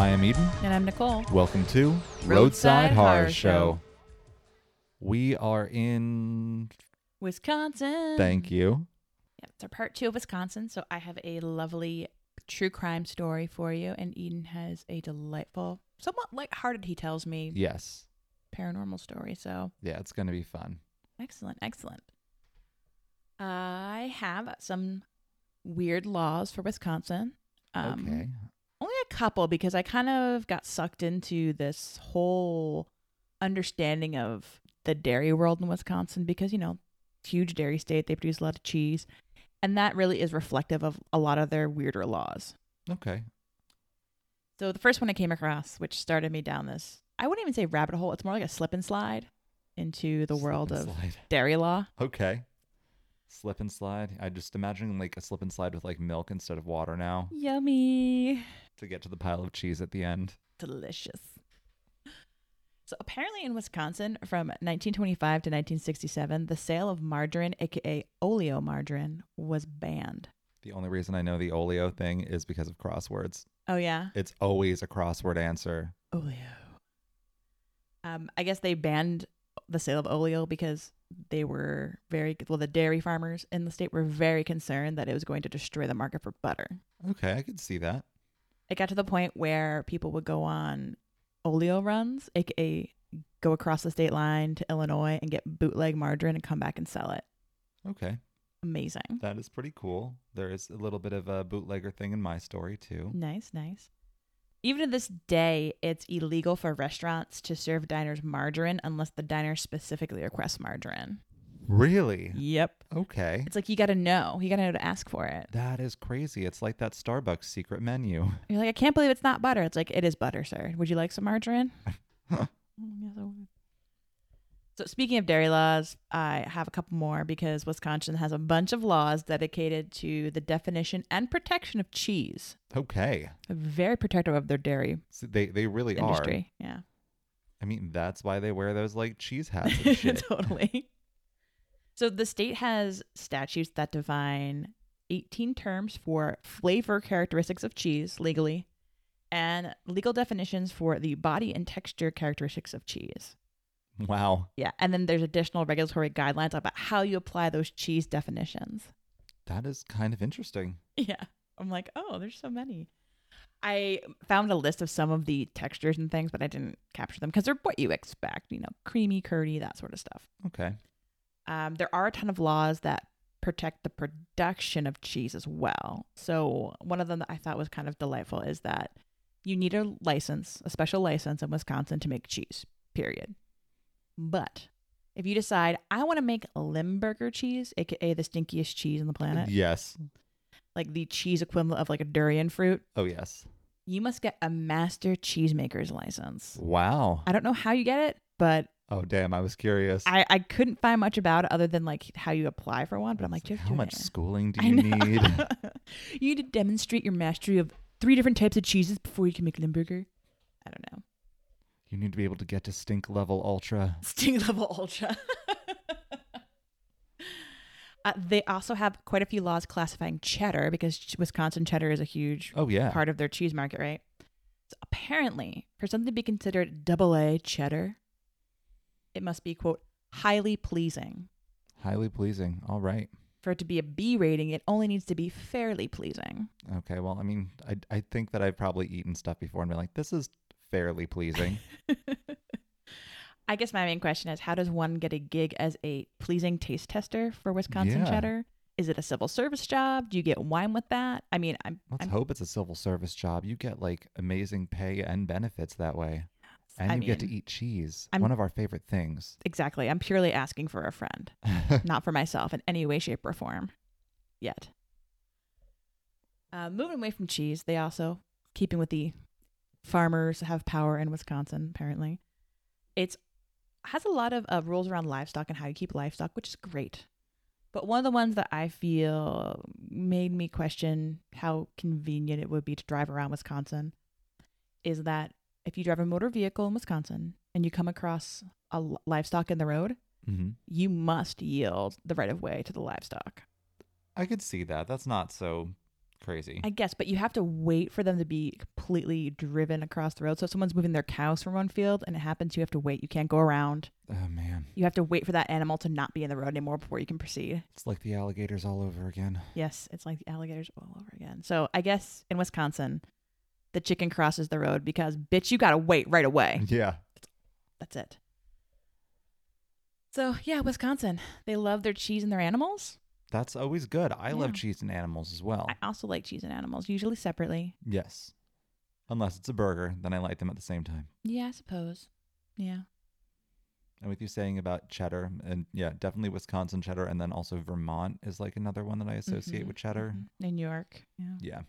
I am Eden. And I'm Nicole. Welcome to Roadside Horror, Horror Show. Show. We are in. Wisconsin. Thank you. Yeah, it's our part two of Wisconsin. So I have a lovely true crime story for you, and Eden has a delightful, somewhat lighthearted, he tells me, Yes. paranormal story. So Yeah, it's going to be fun. excellent, excellent. I have some weird laws for Wisconsin. Um, okay. Couple because I kind of got sucked into this whole understanding of the dairy world in Wisconsin because, you know, huge dairy state, they produce a lot of cheese. And that really is reflective of a lot of their weirder laws. Okay. So the first one I came across, which started me down this, I wouldn't even say rabbit hole, it's more like a slip and slide into the world of slide. dairy law. Okay. Slip and slide. I just imagine like a slip and slide with like milk instead of water now Yummy. to get to the pile of cheese at the end. delicious. So apparently in Wisconsin from 1925 to 1967, the sale of margarine, aka oleomargarine, was banned. The only reason I know the oleo thing is because of crosswords. Oh yeah, It's always a crossword answer. oleo. Um, I guess they banned the sale of oleo because they were very well. The dairy farmers in the state were very concerned that it was going to destroy the market for butter. Okay, I could see that. It got to the point where people would go on oleo runs, aka go across the state line to Illinois and get bootleg margarine and come back and sell it. Okay. Amazing. That is pretty cool. There is a little bit of a bootlegger thing in my story too. Nice, nice. Even to this day, it's illegal for restaurants to serve diners margarine unless the diner specifically requests margarine. Really? Yep. Okay. It's like you got to know. You got to know to ask for it. That is crazy. It's like that Starbucks secret menu. You're like, I can't believe it's not butter. It's like, it is butter, sir. Would you like some margarine? Oh, yes, I would. So, speaking of dairy laws, I have a couple more because Wisconsin has a bunch of laws dedicated to the definition and protection of cheese. Okay. They're very protective of their dairy So they they really are. industry. Yeah. I mean, that's why they wear those like cheese hats and shit. totally. So the state has statutes that define 18 terms for flavor characteristics of cheese legally and legal definitions for the body and texture characteristics of cheese. Wow. Yeah, and then there's additional regulatory guidelines about how you apply those cheese definitions. That is kind of interesting. Yeah. I'm like, "Oh, there's so many." I found a list of some of the textures and things, but I didn't capture them because they're what you expect, you know, creamy, curdy, that sort of stuff. Okay. Um, there are a ton of laws that protect the production of cheese as well. So one of them that I thought was kind of delightful is that you need a license, a special license in Wisconsin to make cheese. Period. But if you decide I want to make Limburger cheese, aka the stinkiest cheese on the planet, Yes. like the cheese equivalent of like a durian fruit, Oh yes. you must get a master cheesemaker's license. Wow. I don't know how you get it, but Oh damn, I was curious. I, I couldn't find much about it other than like how you apply for one. But I'm like, just how much it. schooling do you need? you need to demonstrate your mastery of three different types of cheeses before you can make Limburger. I don't know. You need to be able to get to stink level ultra. Stink level ultra. uh, they also have quite a few laws classifying cheddar because ch- Wisconsin cheddar is a huge Oh yeah. part of their cheese market, right? So apparently, for something to be considered double A cheddar, it must be quote highly pleasing. Highly pleasing. All right. For it to be a B rating, it only needs to be fairly pleasing. Okay. Well, I mean, I I think that I've probably eaten stuff before and been like, this is fairly pleasing. I guess my main question is how does one get a gig as a pleasing taste tester for Wisconsin Yeah. cheddar? Is it a civil service job? Do you get wine with that? I mean, I'm, Let's I'm hope it's a civil service job. You get like amazing pay and benefits that way. And I you get to eat cheese. I'm- One of our favorite things. exactly. I'm purely asking for a friend, not for myself in any way, shape, or form. Yet. Uh, moving away from cheese, they also, keeping with the farmers have power in Wisconsin, apparently, it's has a lot of uh, rules around livestock and how you keep livestock, which is great. But one of the ones that I feel made me question how convenient it would be to drive around Wisconsin is that if you drive a motor vehicle in Wisconsin and you come across a livestock in the road, hmm you must yield the right of way to the livestock. I could see that. That's not so Crazy. I guess, but you have to wait for them to be completely driven across the road. So if someone's moving their cows from one field and it happens, you have to wait. You can't go around. oh man, You have to wait for that animal to not be in the road anymore before you can proceed. it's like the alligators all over again. Yes, it's like the alligators all over again. So I guess in Wisconsin, the chicken crosses the road because bitch, you gotta wait right away. Yeah. That's it. So yeah, Wisconsin. They love their cheese and their animals. That's always good. I love cheese and animals as well. I also like cheese and animals, usually separately. yes. Unless it's a burger, then I like them at the same time. Yeah, I suppose. Yeah. And with you saying about cheddar, and yeah, definitely Wisconsin cheddar, and then also Vermont is like another one that I associate Mhm, with cheddar. mhm. In New York. Yeah. Yeah,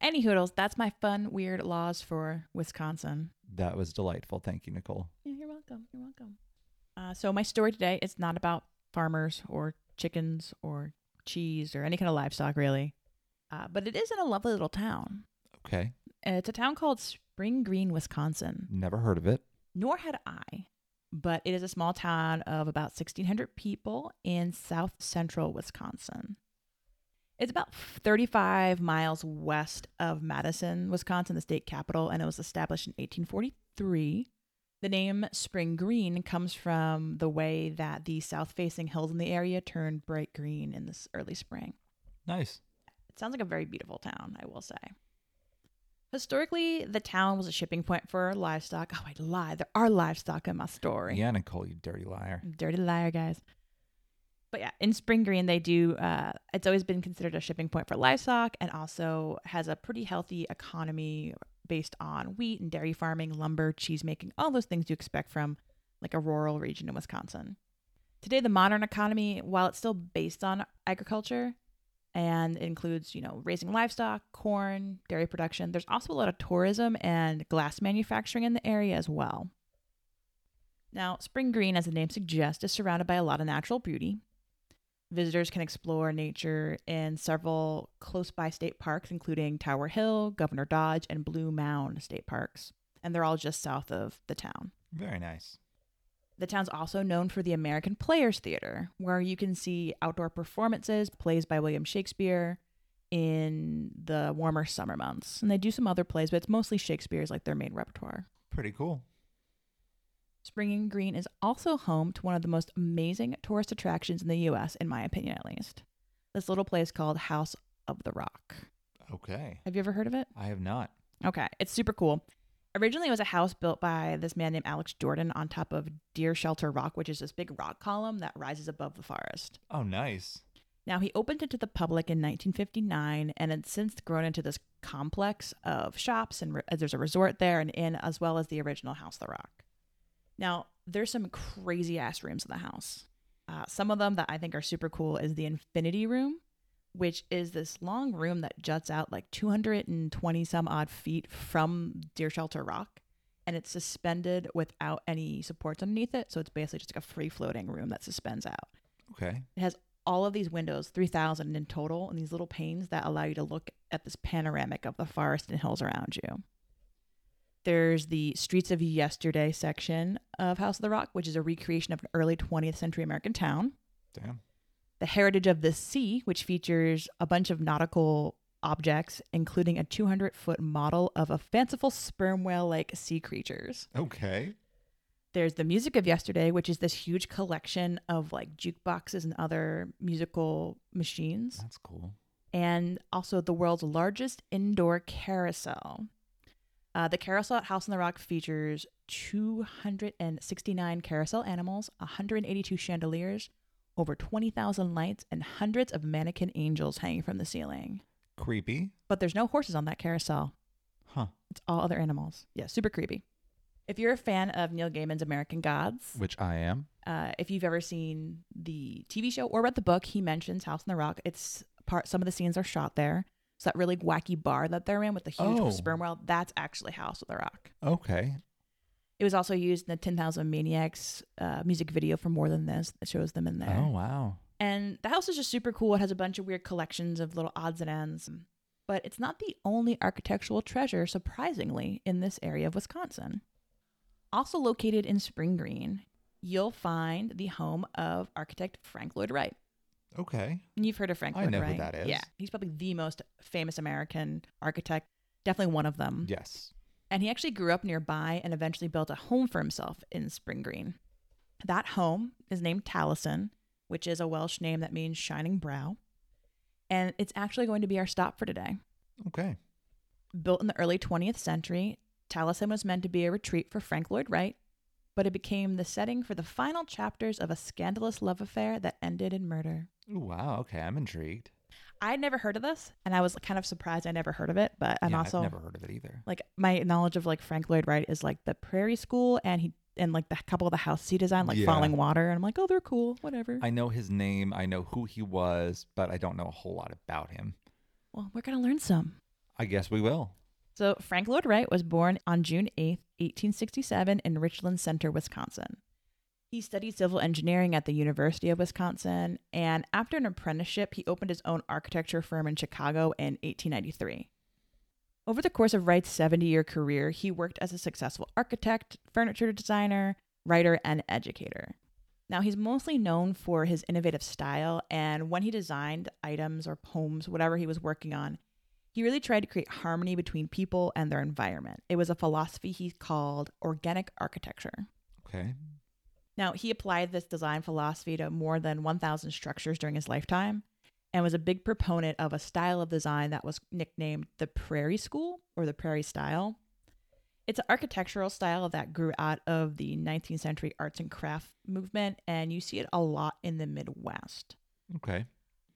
Any hoodles, that's my fun, weird laws for Wisconsin. that was delightful. Thank you, Nicole. Yeah, you're welcome. You're welcome. Uh, so my story today is not about farmers or chickens or cheese or any kind of livestock, really. Uh, but it is in a lovely little town. Okay, It's a town called Spring Green, Wisconsin. never heard of it. Nor had I, but it is a small town of about 1,600 people in south central Wisconsin. It's about 35 miles west of Madison, Wisconsin, the state capital, and it was established in 1843. The name Spring Green comes from the way that the south facing hills in the area turn bright green in this early spring. Nice. It sounds like a very beautiful town, I will say. Historically, the town was a shipping point for livestock. Oh, I lie. There are livestock in my story. Yeah, Nicole, you dirty liar. Dirty liar, guys. But yeah, in Spring Green, they do. Uh, it's always been considered a shipping point for livestock, and also has a pretty healthy economy based on wheat and dairy farming, lumber, cheese making, all those things you expect from like a rural region in Wisconsin. Today, the modern economy, while it's still based on agriculture and includes, you know, raising livestock, corn, dairy production, there's also a lot of tourism and glass manufacturing in the area as well. Now, Spring Green, as the name suggests, is surrounded by a lot of natural beauty. Visitors can explore nature in several close by state parks, including Tower Hill, Governor Dodge, and Blue Mound state parks. And they're all just south of the town. Very nice. The town's also known for the American Players Theater, where you can see outdoor performances, plays by William Shakespeare in the warmer summer months. And they do some other plays, but it's mostly Shakespeare's like their main repertoire. Pretty cool. Spring Green is also home to one of the most amazing tourist attractions in the US, in my opinion at least. This little place called House of the Rock. Okay. Have you ever heard of it? I have not. Okay, it's super cool. Originally, it was a house built by this man named Alex Jordan on top of Deer Shelter Rock, which is this big rock column that rises above the forest. Oh, nice. Now, he opened it to the public in 1959 and it's since grown into this complex of shops, and re- uh, there's a resort there, and inn, as well as the original House of the Rock. Now, there's some crazy ass rooms in the house. Uh, some of them that I think are super cool is the Infinity Room, which is this long room that juts out like 220 some odd feet from Deer Shelter Rock. And it's suspended without any supports underneath it. So it's basically just like a free floating room that suspends out. Okay. It has all of these windows, 3,000 in total, and these little panes that allow you to look at this panoramic of the forest and hills around you. There's the Streets of Yesterday section of House of the Rock, which is a recreation of an early 20th century American town. Damn. The Heritage of the Sea, which features a bunch of nautical objects, including a 200 foot model of a fanciful sperm whale like sea creatures. Okay. There's the Music of Yesterday, which is this huge collection of like jukeboxes and other musical machines, That's cool. and also the world's largest indoor carousel. Uh, the carousel at House on the Rock features 269 carousel animals, 182 chandeliers, over 20,000 lights, and hundreds of mannequin angels hanging from the ceiling. Creepy. But there's no horses on that carousel. Huh. It's all other animals. Yeah, super creepy. If you're a fan of Neil Gaiman's American Gods, Which I am. uh, if you've ever seen the TV show or read the book, he mentions House on the Rock. It's part. Some of the scenes are shot there. So that really wacky bar that they're in with the huge Oh. sperm whale, that's actually House of the Rock. Okay. It was also used in the 10,000 Maniacs uh, music video for More Than This that shows them in there. Oh, wow. And the house is just super cool. It has a bunch of weird collections of little odds and ends. But it's not the only architectural treasure, surprisingly, in this area of Wisconsin. Also located in Spring Green, you'll find the home of architect Frank Lloyd Wright. Okay. And You've heard of Frank I Lloyd know who Wright. that is. Yeah, he's probably the most famous American architect. Definitely one of them. Yes. And he actually grew up nearby and eventually built a home for himself in Spring Green. That home is named Taliesin, which is a Welsh name that means shining brow. And it's actually going to be our stop for today. Okay. Built in the early 20th century, Taliesin was meant to be a retreat for Frank Lloyd Wright, but it became the setting for the final chapters of a scandalous love affair that ended in murder. Ooh, wow. Okay. I'm intrigued. I had never heard of this, and I was kind of surprised I never heard of it, but I'm yeah, also I've never heard of it either. like my knowledge of like Frank Lloyd Wright is like the Prairie School and he and like the couple of the house he designed, like Yeah. Falling Water, and I'm like, oh, they're cool, whatever. I know his name. I know who he was, but I don't know a whole lot about him. well, we're gonna learn some. I guess we will. So Frank Lloyd Wright was born on June 8th, 1867 in Richland Center, Wisconsin. He studied civil engineering at the University of Wisconsin, and after an apprenticeship, he opened his own architecture firm in Chicago in 1893. Over the course of Wright's 70 year career, he worked as a successful architect, furniture designer, writer, and educator. Now, he's mostly known for his innovative style, and when he designed items or homes, whatever he was working on, he really tried to create harmony between people and their environment. It was a philosophy he called organic architecture. Okay. Now, he applied this design philosophy to more than 1,000 structures during his lifetime and was a big proponent of a style of design that was nicknamed the Prairie School or the Prairie Style. It's an architectural style that grew out of the 19th century arts and craft movement, and you see it a lot in the Midwest Okay.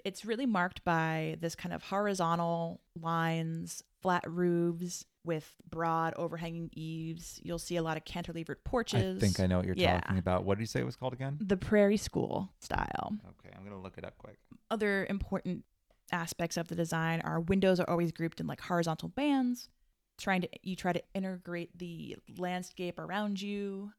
It's really marked by this kind of horizontal lines, flat roofs with broad overhanging eaves. You'll see a lot of cantilevered porches. I think I know what you're Yeah. talking about. What did you say it was called again? the prairie school style. Okay, I'm gonna look it up quick. Other important aspects of the design are windows are always grouped in like horizontal bands. Trying to you try to integrate the landscape around you.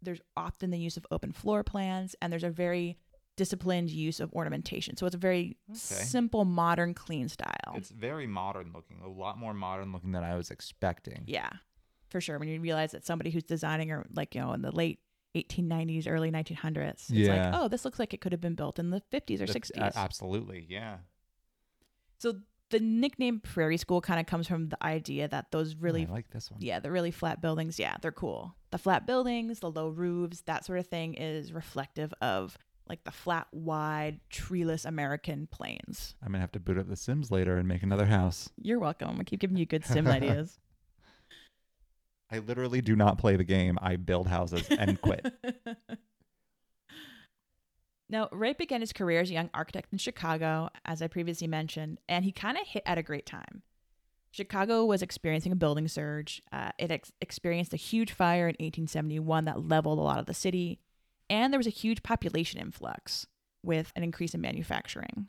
There's often the use of open floor plans and there's a very disciplined use of ornamentation. So it's a very Okay. simple, modern, clean style. It's very modern looking, a lot more modern looking than I was expecting. Yeah, for sure. When you realize that somebody who's designing or like, you know, in the late 1890s, early 1900s, it's Yeah. like, oh, this looks like it could have been built in the 50s or That's- 60s. a- absolutely, yeah. so the nickname Prairie School kind of comes from the idea that those oh, really, I like this one. yeah, the really flat buildings, yeah, they're cool. The flat buildings, the low roofs, that sort of thing is reflective of like the flat, wide, treeless American plains. I'm gonna have to boot up The Sims later and make another house. You're welcome. I keep giving you good sim ideas. I literally do not play the game. I build houses and quit. Now, Wright began his career as a young architect in Chicago, as I previously mentioned, and he kind of hit at a great time. Chicago was experiencing a building surge. Uh, it ex- experienced a huge fire in 1871 that leveled a lot of the city, and there was a huge population influx with an increase in manufacturing.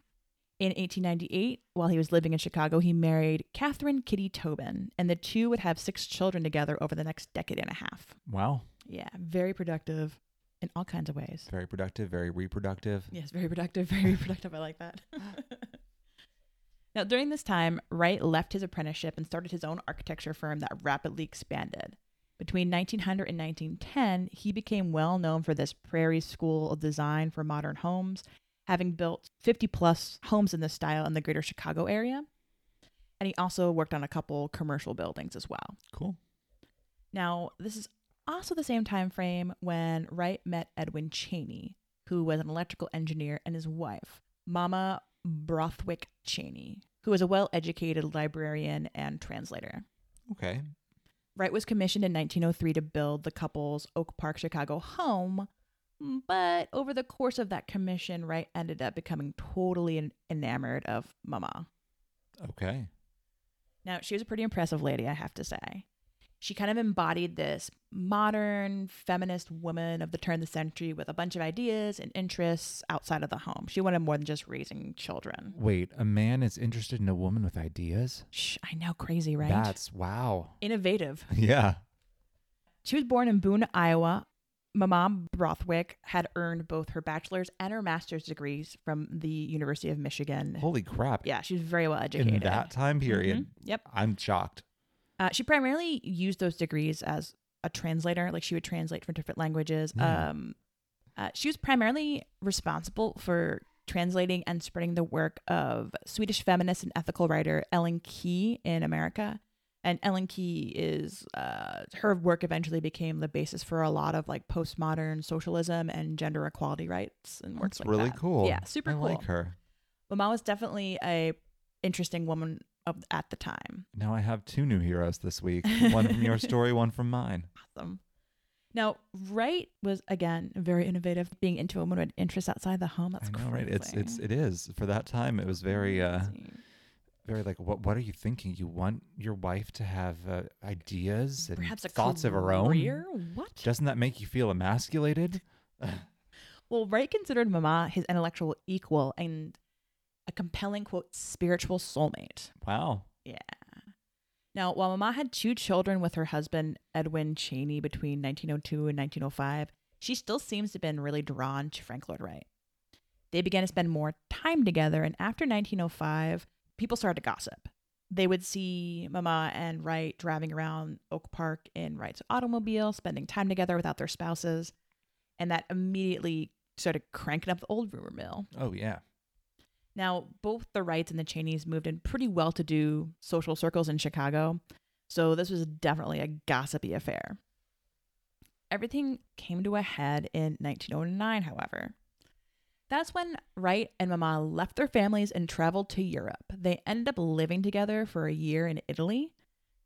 In 1898, while he was living in Chicago, he married Catherine Kitty Tobin, and the two would have six children together over the next decade and a half. Wow. Yeah, very productive in all kinds of ways. Very productive, very reproductive. Yes, very productive, very reproductive. I like that. now, during this time, Wright left his apprenticeship and started his own architecture firm that rapidly expanded. Between 1900 and 1910, he became well known for this prairie school of design for modern homes, having built 50 plus homes in this style in the greater Chicago area. And he also worked on a couple commercial buildings as well. Cool. Now, this is also the same time frame when Wright met Edwin Cheney, who was an electrical engineer, and his wife, Mamah Borthwick Cheney, who was a well-educated librarian and translator. Okay. Wright was commissioned in 1903 to build the couple's Oak Park, Chicago home, but over the course of that commission, Wright ended up becoming totally enamored of Mamah. Okay. Now, she was a pretty impressive lady, I have to say. She kind of embodied this modern feminist woman of the turn of the century with a bunch of ideas and interests outside of the home. She wanted more than just raising children. Wait, a man is interested in a woman with ideas? Shh, I know, crazy, right? That's wow. Innovative. Yeah. She was born in Boone, Iowa. Mamah Borthwick had earned both her bachelor's and her master's degrees from the University of Michigan. Holy crap. Yeah, she was very well educated. In that time period, Mhm. Yep. I'm shocked. Uh, she primarily used those degrees as a translator, like she would translate from different languages. Yeah. Um, uh, she was primarily responsible for translating and spreading the work of Swedish feminist and ethical writer Ellen Key in America. And Ellen Key is uh, her work eventually became the basis for a lot of like postmodern socialism and gender equality rights and works That's like really that. cool. Yeah, super I cool. I like her. Mamah was definitely a interesting woman of at the time. Now I have two new heroes this week. One from your story, one from mine. Awesome. Now, Wright was again very innovative, being into a woman with interests outside the home. That's I know, right? It's it's it is. For that time it was very uh very like what what are you thinking? You want your wife to have uh, ideas and perhaps thoughts of her own? career? What? Doesn't that make you feel emasculated? Well, Wright considered Mamah his intellectual equal and a compelling quote spiritual soulmate. wow. Yeah. Now, while Mamah had two children with her husband Edwin Cheney between 1902 and 1905, she still seems to have been really drawn to Frank Lloyd Wright. They began to spend more time together, and after 1905, people started to gossip. They would see Mamah and Wright driving around Oak Park in Wright's automobile, spending time together without their spouses, and that immediately started cranking up the old rumor mill. Oh yeah. Now, both the Wrights and the Cheneys moved in pretty well to do social circles in Chicago, so this was definitely a gossipy affair. Everything came to a head in 1909, however. That's when Wright and Mamah left their families and traveled to Europe. They ended up living together for a year in Italy.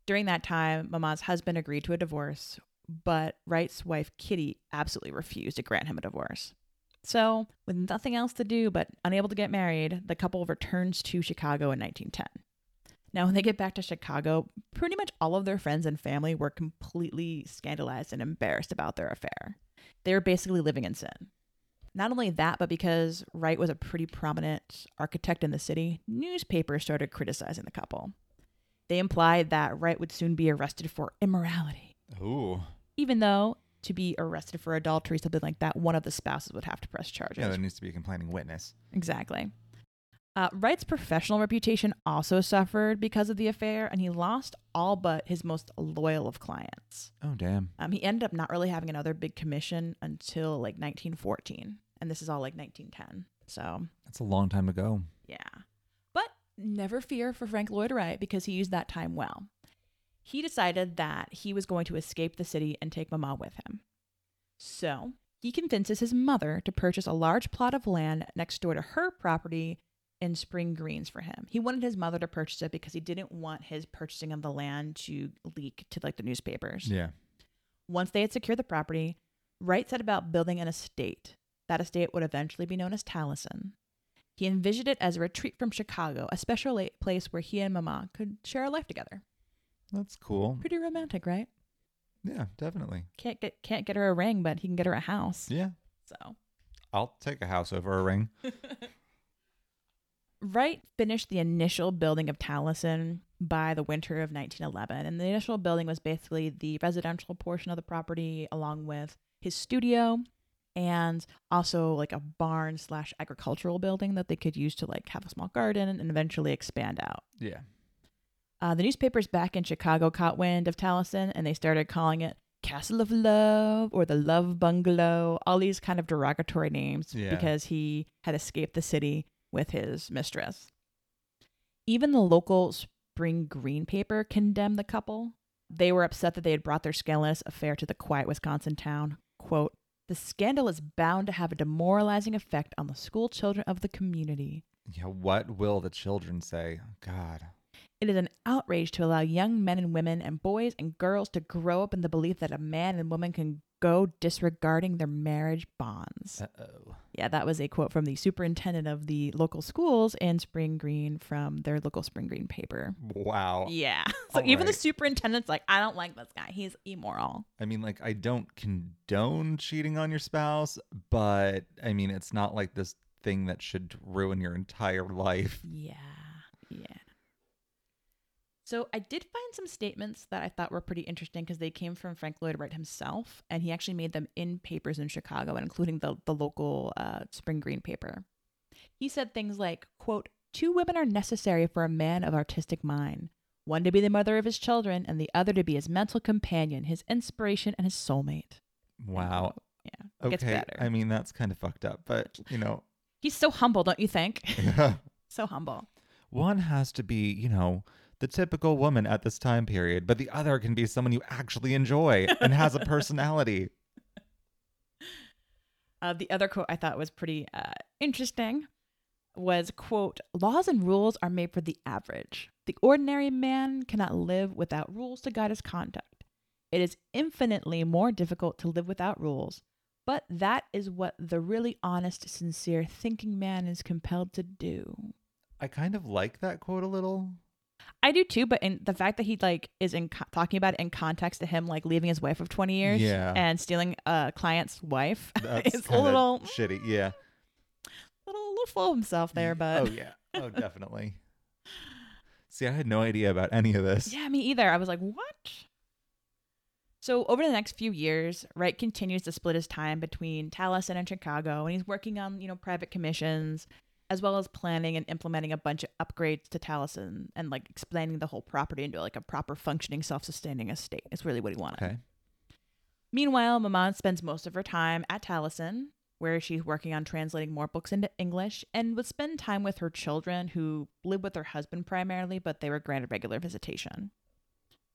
During that time, Mamah's husband agreed to a divorce, but Wright's wife, Kitty, absolutely refused to grant him a divorce. So, with nothing else to do but unable to get married, the couple returns to Chicago in 1910. Now, when they get back to Chicago, pretty much all of their friends and family were completely scandalized and embarrassed about their affair. They were basically living in sin. Not only that, but because Wright was a pretty prominent architect in the city, newspapers started criticizing the couple. They implied that Wright would soon be arrested for immorality Ooh. even though to be arrested for adultery, something like that, one of the spouses would have to press charges. Yeah, there needs to be a complaining witness. exactly. Uh, Wright's professional reputation also suffered because of the affair, and he lost all but his most loyal of clients. Oh damn. Um, he ended up not really having another big commission until like 1914, and this is all like 1910. So That's a long time ago. yeah. But never fear for Frank Lloyd Wright because he used that time well. He decided that he was going to escape the city and take Mamah with him. So he convinces his mother to purchase a large plot of land next door to her property in Spring Greens for him. He wanted his mother to purchase it because he didn't want his purchasing of the land to leak to like the newspapers. Yeah. Once they had secured the property, Wright set about building an estate. That estate would eventually be known as Taliesin. He envisioned it as a retreat from Chicago, a special place where he and Mamah could share a life together. That's cool. Pretty romantic, right? Yeah, definitely. Can't get can't get her a ring, but he can get her a house. Yeah. So I'll take a house over a ring. Wright finished the initial building of Taliesin by the winter of 1911, and the initial building was basically the residential portion of the property, along with his studio, and also like a barn slash agricultural building that they could use to like have a small garden and eventually expand out. Yeah. Uh, the newspapers back in Chicago caught wind of Taliesin, and they started calling it Castle of Love or the Love Bungalow, all these kind of derogatory names Yeah. because he had escaped the city with his mistress. Even the local Spring Green paper condemned the couple. They were upset that they had brought their scandalous affair to the quiet Wisconsin town. Quote, the scandal is bound to have a demoralizing effect on the school children of the community. Yeah. What will the children say? God. It is an outrage to allow young men and women and boys and girls to grow up in the belief that a man and woman can go disregarding their marriage bonds. Uh oh. Yeah, that was a quote from the superintendent of the local schools in Spring Green from their local Spring Green paper. Wow. Yeah. So All even the superintendent's like, I don't like this guy. He's immoral. I mean, like, I don't condone cheating on your spouse, but I mean, it's not like this thing that should ruin your entire life. Yeah. Yeah. So I did find some statements that I thought were pretty interesting because they came from Frank Lloyd Wright himself, and he actually made them in papers in Chicago, and including the the local uh, Spring Green paper. He said things like, "quote Two women are necessary for a man of artistic mind: one to be the mother of his children, and the other to be his mental companion, his inspiration, and his soulmate." Wow. Yeah. It gets Okay. better. I mean, that's kind of fucked up, but you know, He's so humble, don't you think? Yeah. so humble. One has to be, you know, the typical woman at this time period, but the other can be someone you actually enjoy and has a personality. Uh, the other quote I thought was pretty uh, interesting was quote laws and rules are made for the average the ordinary man cannot live without rules to guide his conduct it is infinitely more difficult to live without rules but that is what the really honest sincere thinking man is compelled to do I kind of like that quote a little. I do too but in the fact that he like is in co- talking about it in context to him like leaving his wife of 20 years Yeah. and stealing a client's wife That's is a kinda little shitty. Yeah. little, little full of himself there but Oh yeah. Oh definitely. See, I had no idea about any of this. Yeah, me either. I was like, what? So, over the next few years, Wright continues to split his time between Taliesin and Chicago, and he's working on, you know, private commissions, as well as planning and implementing a bunch of upgrades to Taliesin and like expanding the whole property into like a proper functioning, self sustaining estate. Is really what he wanted. Okay. Meanwhile, Mamah spends most of her time at Taliesin, where she's working on translating more books into English and would spend time with her children who live with her husband primarily, but they were granted regular visitation.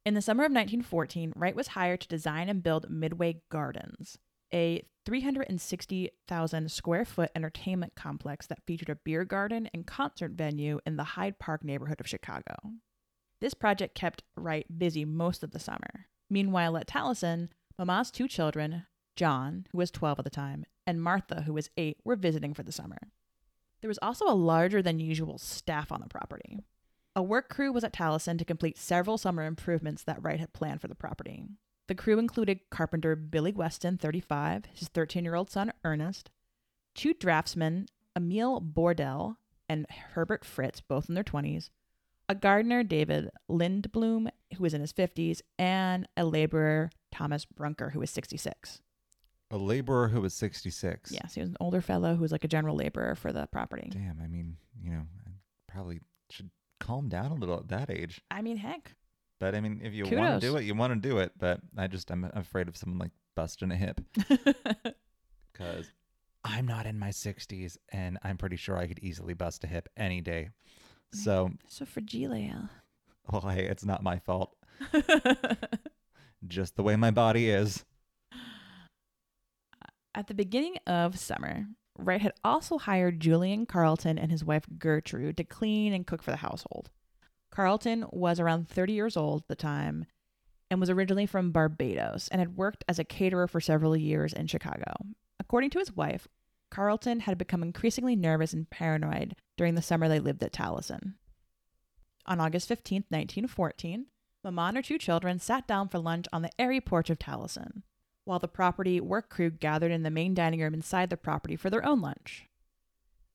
In the summer of 1914, Wright was hired to design and build Midway Gardens, a 360,000 square foot entertainment complex that featured a beer garden and concert venue in the Hyde Park neighborhood of Chicago. This project kept Wright busy most of the summer. Meanwhile, at Taliesin, Mamah's two children, John, who was 12 at the time, and Martha, who was 8, were visiting for the summer. There was also a larger than usual staff on the property. A work crew was at Taliesin to complete several summer improvements that Wright had planned for the property. The crew included carpenter Billy Weston, 35, his 13 year old son Ernest, two draftsmen, Emil Bordell and Herbert Fritz, both in their 20s, a gardener, David Lindblom, who was in his 50s, and a laborer, Thomas Brunker, who was 66. A laborer who was 66. Yes, he was an older fellow who was like a general laborer for the property. Damn, I mean, you know, I probably should calm down a little at that age. I mean, heck. But I mean, if you want to do it, you want to do it. But I just, I'm afraid of someone like busting a hip because I'm not in my 60s and I'm pretty sure I could easily bust a hip any day. So, so fragile. well, hey, it's not my fault. Just the way my body is. At the beginning of summer, Wright had also hired Julian Carlton and his wife Gertrude to clean and cook for the household. Carlton was around 30 years old at the time and was originally from Barbados and had worked as a caterer for several years in Chicago. According to his wife, Carlton had become increasingly nervous and paranoid during the summer they lived at Taliesin. On August 15, 1914, Mama and her two children sat down for lunch on the airy porch of Taliesin while the property work crew gathered in the main dining room inside the property for their own lunch.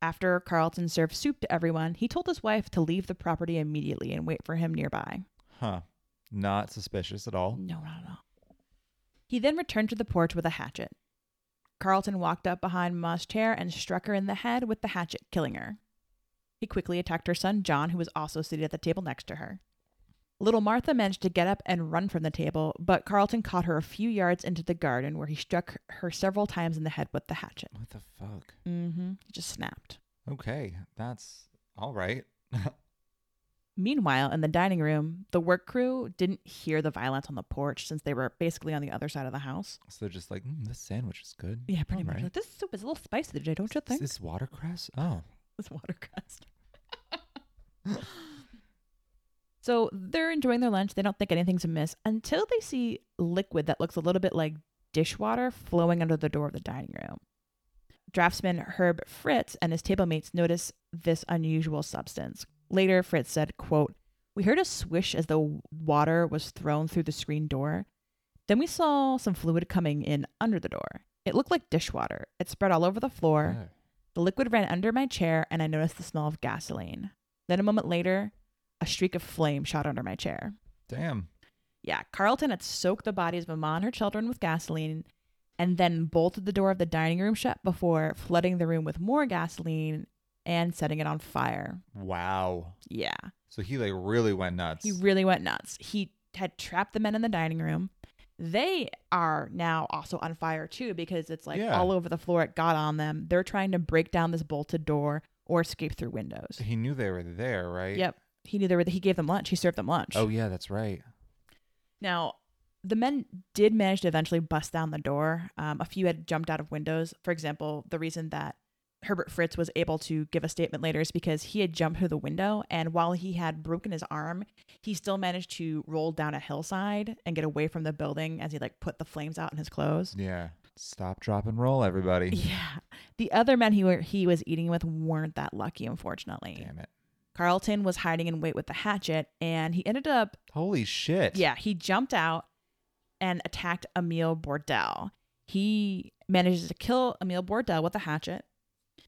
After Carlton served soup to everyone, he told his wife to leave the property immediately and wait for him nearby. Huh. Not suspicious at all. No, not at all. He then returned to the porch with a hatchet. Carlton walked up behind Ma's chair and struck her in the head with the hatchet, killing her. He quickly attacked her son John, who was also seated at the table next to her. Little Martha managed to get up and run from the table, but Carlton caught her a few yards into the garden where he struck her several times in the head with the hatchet. What the fuck? Mm-hmm. He just snapped. Okay, that's all right. Meanwhile, in the dining room, the work crew didn't hear the violence on the porch since they were basically on the other side of the house. So they're just like, mm, this sandwich is good. Yeah, pretty All much. right. Like, this soup is a little spicy today, don't you Is think? this watercress? Oh, This watercress. so they're enjoying their lunch. They don't think anything's amiss until they see liquid that looks a little bit like dishwater flowing under the door of the dining room. Draftsman Herb Fritz and his table mates notice this unusual substance. Later, Fritz said, quote, We heard a swish as the water was thrown through the screen door. Then we saw some fluid coming in under the door. It looked like dishwater. It spread all over the floor. Oh. The liquid ran under my chair, and I noticed the smell of gasoline. Then a moment later, a streak of flame shot under my chair. damn. Yeah, Carlton had soaked the bodies of Mamah and her children with gasoline and then bolted the door of the dining room shut before flooding the room with more gasoline and setting it on fire. Wow. Yeah, So he like really went nuts. he really went nuts. He had trapped the men in the dining room, They are now also on fire too because it's like Yeah. all over the floor. It got on them. They're trying to break down this bolted door or escape through windows. He knew they were there, right? Yep. He knew they were. He gave them lunch. He served them lunch. Oh yeah, that's right. Now, the men did manage to eventually bust down the door. Um, a few had jumped out of windows. For example, the reason that Herbert Fritz was able to give a statement later is because he had jumped through the window, and while he had broken his arm, he still managed to roll down a hillside and get away from the building as he like put the flames out in his clothes. Yeah. Stop, drop, and roll, everybody. Yeah, the other men he were he was eating with weren't that lucky, unfortunately. Damn it. Carlton was hiding in wait with the hatchet, and he ended up Holy shit. Yeah, he jumped out and attacked Emile Bordel. He manages to kill Emile Bordel with a hatchet.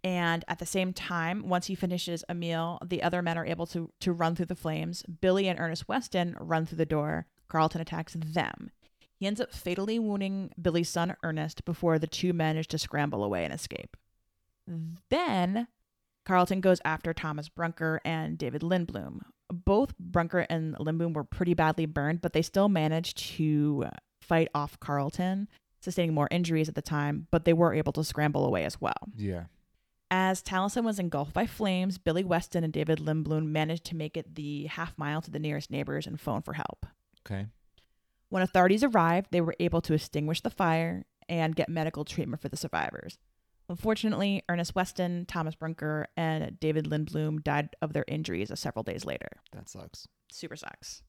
And at the same time, once he finishes Emile, the other men are able to, to run through the flames. Billy and Ernest Weston run through the door. Carlton attacks them. He ends up fatally wounding Billy's son Ernest before the two manage to scramble away and escape. Then Carlton goes after Thomas Brunker and David Lindblom. Both Brunker and Lindblom were pretty badly burned, but they still managed to fight off Carlton, sustaining more injuries at the time, but they were able to scramble away as well. Yeah. As Taliesin was engulfed by flames, Billy Weston and David Lindblom managed to make it the half mile to the nearest neighbors and phone for help. Okay. When authorities arrived, they were able to extinguish the fire and get medical treatment for the survivors. Unfortunately, Ernest Weston, Thomas Brunker, and David Lindblom died of their injuries several days later. That sucks. Super sucks.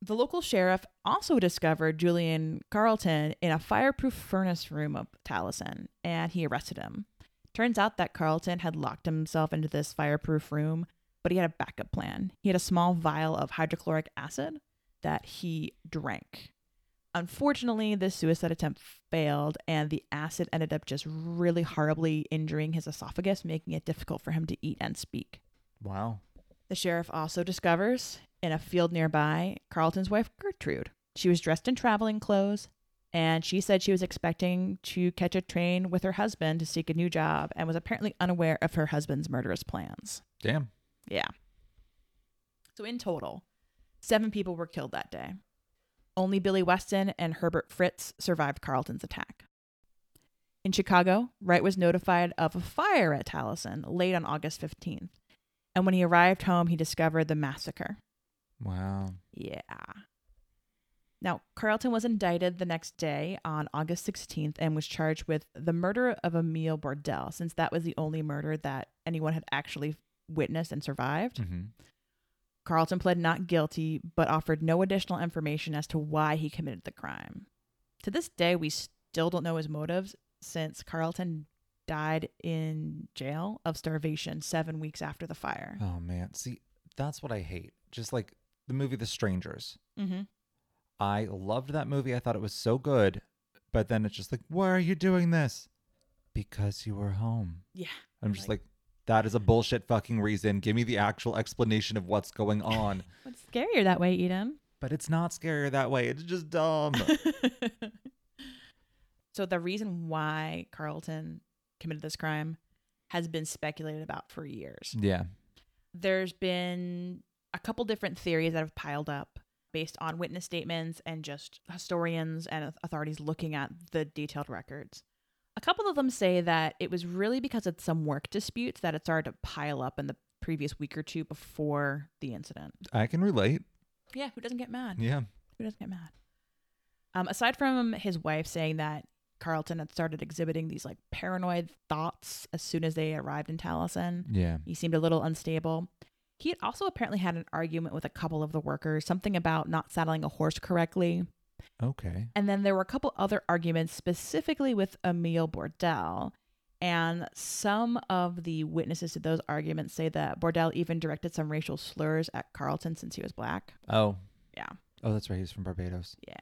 The local sheriff also discovered Julian Carlton in a fireproof furnace room of Taliesin, and he arrested him. Turns out that Carlton had locked himself into this fireproof room, but he had a backup plan. He had a small vial of hydrochloric acid that he drank. Unfortunately, this suicide attempt failed, and the acid ended up just really horribly injuring his esophagus, making it difficult for him to eat and speak. Wow. The sheriff also discovers in a field nearby Carlton's wife Gertrude. She was dressed in traveling clothes, and she said she was expecting to catch a train with her husband to seek a new job and was apparently unaware of her husband's murderous plans. Damn. Yeah. So, in total, seven people were killed that day. Only Billy Weston and Herbert Fritz survived Carlton's attack. In Chicago, Wright was notified of a fire at Taliesin late on August 15th. And when he arrived home, he discovered the massacre. Wow. Yeah. Now, Carlton was indicted the next day on August 16th and was charged with the murder of Emile Bordel, since that was the only murder that anyone had actually witnessed and survived. Mm-hmm. Carlton pled not guilty, but offered no additional information as to why he committed the crime. To this day, we still don't know his motives since Carlton died in jail of starvation seven weeks after the fire. Oh man. See, that's what I hate. Just like the movie The Strangers. Mm-hmm. I loved that movie. I thought it was so good. But then it's just like, why are you doing this? Because you were home. Yeah. I'm just Like- like, that is a bullshit fucking reason. Give me the actual explanation of what's going on. It's scarier that way, Eden. but it's not scarier that way. It's just dumb. so the reason why Carlton committed this crime has been speculated about for years. yeah. There's been a couple different theories that have piled up based on witness statements and just historians and authorities looking at the detailed records. A couple of them say that it was really because of some work disputes that it started to pile up in the previous week or two before the incident. I can relate. Yeah, who doesn't get mad? Yeah. Who doesn't get mad? Um, aside from his wife saying that Carlton had started exhibiting these like paranoid thoughts as soon as they arrived in Taliesin, Yeah. he seemed a little unstable. He had also apparently had an argument with a couple of the workers, something about not saddling a horse correctly. Okay. And then there were a couple other arguments, specifically with Emile Bordel. And some of the witnesses to those arguments say that Bordel even directed some racial slurs at Carlton since he was black. Oh. Yeah. Oh, that's right. He's from Barbados. Yeah.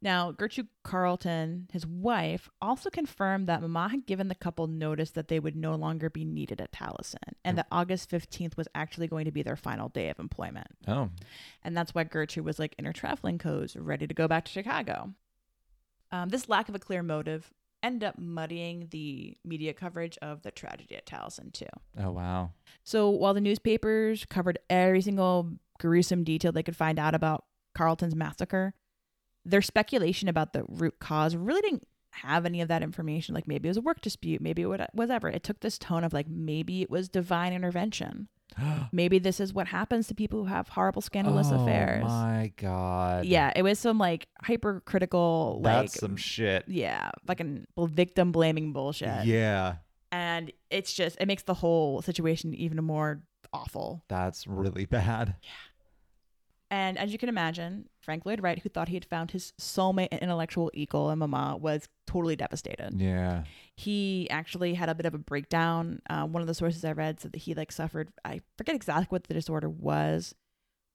Now, Gertrude Carlton, his wife, also confirmed that Mamah had given the couple notice that they would no longer be needed at Taliesin and that August 15th was actually going to be their final day of employment. Oh. And that's why Gertrude was like in her traveling clothes, ready to go back to Chicago. Um, this lack of a clear motive ended up muddying the media coverage of the tragedy at Taliesin, too. Oh, wow. So while the newspapers covered every single gruesome detail they could find out about Carlton's massacre, Their speculation about the root cause really didn't have any of that information. Like maybe it was a work dispute, maybe it would, whatever. It took this tone of like maybe it was divine intervention. maybe this is what happens to people who have horrible scandalous affairs. oh affairs. my god. Yeah, it was some like hypercritical, like That's some shit. yeah, like fucking victim blaming bullshit. Yeah. And it's just it makes the whole situation even more awful. That's really bad. Yeah. And as you can imagine, Frank Lloyd Wright, who thought he had found his soulmate and intellectual equal in Mamah, was totally devastated. Yeah. He actually had a bit of a breakdown. Uh, one of the sources I read said that he like suffered. I forget exactly what the disorder was,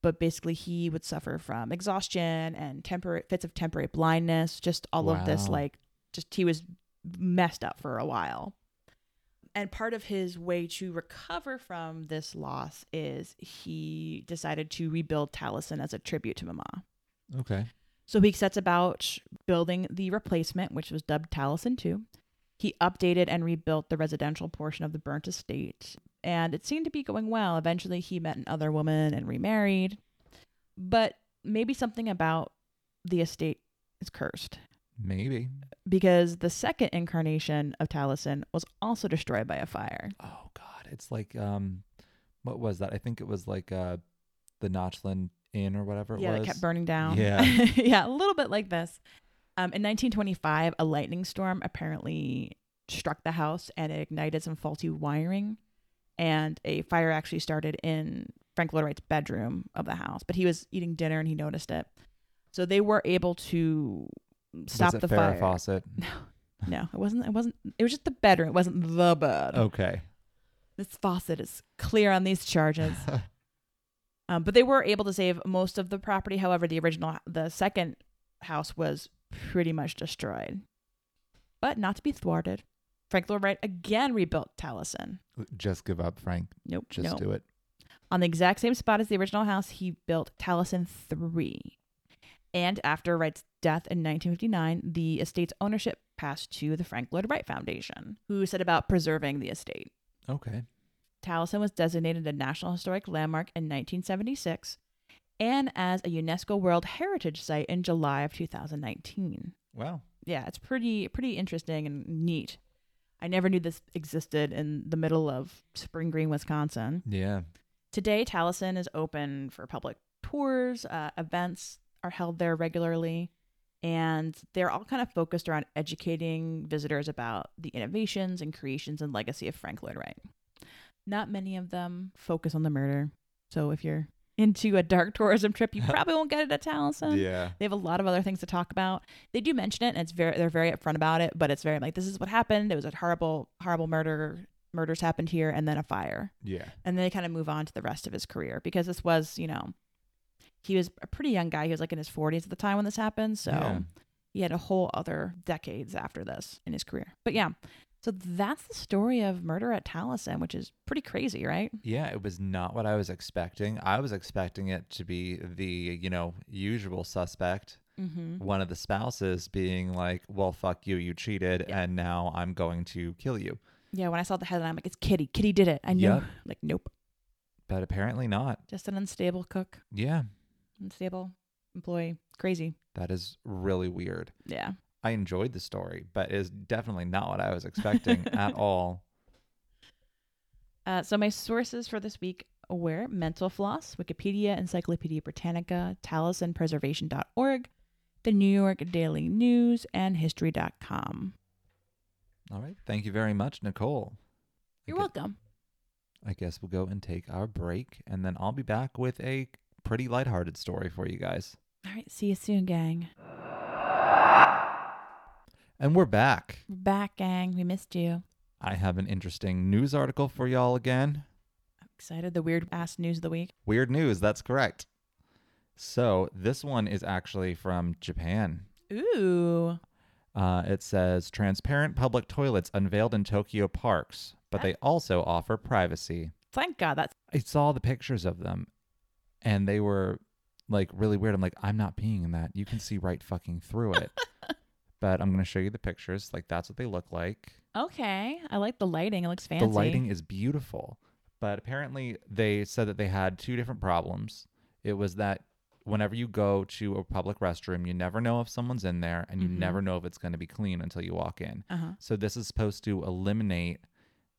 but basically he would suffer from exhaustion and temporary fits of temporary blindness. Just all of this, like, just he was messed up for a while. And part of his way to recover from this loss is he decided to rebuild Taliesin as a tribute to Mamah. Okay. So he sets about building the replacement, which was dubbed Taliesin 2. He updated and rebuilt the residential portion of the burnt estate, and it seemed to be going well. Eventually, he met another woman and remarried. But maybe something about the estate is cursed Maybe. because the second incarnation of Taliesin was also destroyed by a fire. Oh god. It's like um what was that? I think it was like uh the Notchland Inn or whatever it yeah, was. that kept burning down. Yeah. yeah, a little bit like this. Um, in 1925, a lightning storm apparently struck the house and it ignited some faulty wiring, and a fire actually started in Frank Lloyd Wright's bedroom of the house. But he was eating dinner and he noticed it, so they were able to stop was it the Farrah fire. Fawcett? No, it wasn't. It wasn't. It was just the bedroom. It wasn't the bed. Okay. This faucet is clear on these charges. Um, but they were able to save most of the property. However, the original, the second house was pretty much destroyed. But not to be thwarted, Frank Lloyd Wright again rebuilt Taliesin. Just give up, Frank. Nope, Just nope. do it. On the exact same spot as the original house, he built Taliesin 3. And after Wright's death in 1959, the estate's ownership passed to the Frank Lloyd Wright Foundation, who set about preserving the estate. Okay. Taliesin was designated a National Historic Landmark in 1976 and as a UNESCO World Heritage Site in July of 2019. Wow. Yeah, it's pretty pretty interesting and neat. I never knew this existed in the middle of Spring Green, Wisconsin. Yeah. Today, Taliesin is open for public tours. Uh, events are held there regularly, and they're all kind of focused around educating visitors about the innovations and creations and legacy of Frank Lloyd Wright. Not many of them focus on the murder, so if you're into a dark tourism trip, you probably won't get it at Taliesin. Yeah. They have a lot of other things to talk about. They do mention it, and it's very they're very upfront about it. But it's very like this is what happened. It was a horrible, horrible murder. Murders happened here, and then a fire Yeah. and then they kind of move on to the rest of his career because this was, you know, he was a pretty young guy. He was like in his 40s at the time when this happened. So Yeah. he had a whole other decades after this in his career. But yeah, so that's the story of murder at Taliesin, which is pretty crazy, right? Yeah, it was not what I was expecting. I was expecting it to be the, you know, usual suspect, Mm-hmm. one of the spouses being like, "Well, fuck you, you cheated, Yeah. and now I'm going to kill you." Yeah, when I saw the headline, I'm like, it's Kitty. Kitty did it. I knew. Yep. Like, nope. But apparently not. Just an unstable cook, Yeah, unstable employee. Crazy. that is really weird. Yeah. I enjoyed the story, but is definitely not what I was expecting at all. Uh, so my sources for this week were Mental Floss, Wikipedia, Encyclopedia Britannica, TaliesinPreservation.org, the New York Daily News, and History.com. All right. Thank you very much, Nicole. You're I gue- welcome. I guess we'll go and take our break, and then I'll be back with a pretty lighthearted story for you guys. All right, see you soon, gang. And we're back. Back, gang. We missed you. I have an interesting news article for y'all again. I'm excited. The weird ass news of the week. Weird news, that's correct. So, this one is actually from Japan. Ooh. Uh, it says transparent public toilets unveiled in Tokyo parks, but they also offer privacy. Thank God. That's I saw the pictures of them and they were like really weird. I'm like, I'm not peeing in that. You can see right fucking through it. but I'm going to show you the pictures. Like, that's what they look like. okay. I like the lighting. It looks fancy. The lighting is beautiful. But apparently, they said that they had two different problems. It was that whenever you go to a public restroom, you never know if someone's in there and you Mhm. never know if it's going to be clean until you walk in. Uh huh. So this is supposed to eliminate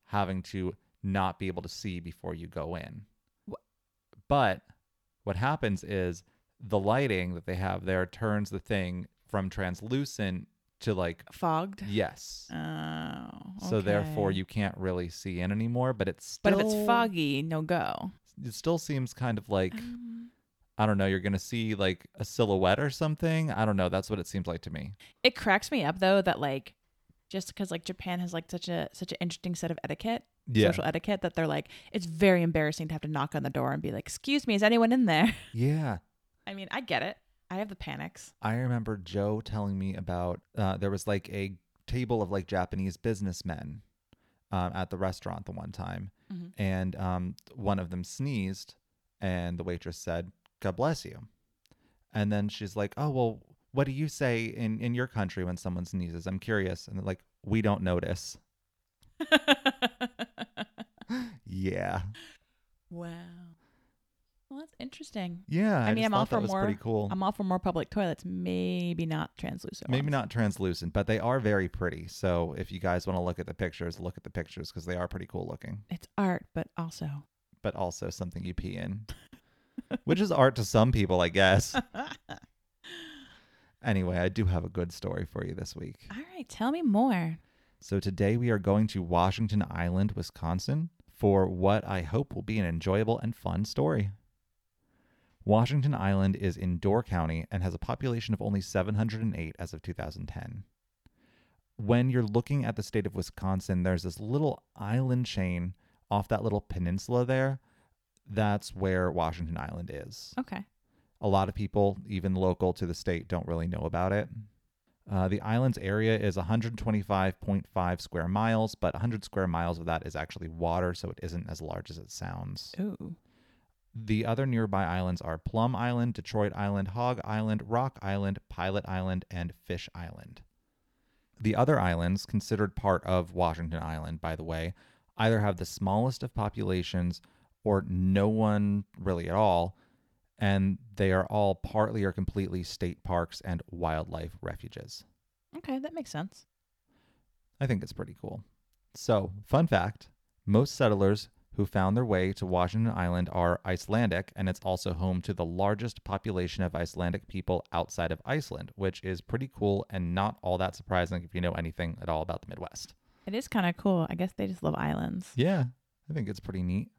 having to not be able to see before you go in. But what happens is the lighting that they have there turns the thing from translucent to like Fogged. yes. Oh. So therefore you can't really see in anymore, but it's But if it's foggy, no go. it still seems kind of like Um, I don't know, you're going to see like a silhouette or something. I don't know, that's what it seems like to me. it cracks me up though that like just because like Japan has like such a such an interesting set of etiquette, Yeah. social etiquette that they're like it's very embarrassing to have to knock on the door and be like, "Excuse me, is anyone in there?" Yeah. I mean, I get it. I have the panics. I remember Joe telling me about uh, there was like a table of like Japanese businessmen um, at the restaurant the one time, Mhm. and um, one of them sneezed, and the waitress said, "God bless you," and then she's like, "Oh well, what do you say in in your country when someone sneezes? I'm curious," and they're like, "We don't notice." Yeah, wow. Well, that's interesting. yeah. I, I mean, I'm all for more- pretty cool. I'm all for more public toilets, maybe not translucent. Maybe ones. not translucent, but they are very pretty. So if you guys want to look at the pictures, look at the pictures because they are pretty cool looking. It's art, but also. But also something you pee in, which is art to some people, I guess. Anyway, I do have a good story for you this week. All right, tell me more. So today we are going to Washington Island, Wisconsin, for what I hope will be an enjoyable and fun story. Washington Island is in Door County and has a population of only 708 as of 2010. When you're looking at the state of Wisconsin, there's this little island chain off that little peninsula there. That's where Washington Island is. Okay. A lot of people, even local to the state, don't really know about it. Uh, the island's area is 125.5 square miles, but 100 square miles of that is actually water, so it isn't as large as it sounds. Ooh. The other nearby islands are Plum Island, Detroit Island, Hog Island, Rock Island, Pilot Island, and Fish Island. The other islands, considered part of Washington Island, by the way, either have the smallest of populations or no one really at all, and they are all partly or completely state parks and wildlife refuges. Okay, that makes sense. I think it's pretty cool. So, fun fact most settlers who found their way to Washington Island are Icelandic, and it's also home to the largest population of Icelandic people outside of Iceland, which is pretty cool and not all that surprising if you know anything at all about the Midwest. It is kind of cool. I guess they just love islands. Yeah, I think it's pretty neat.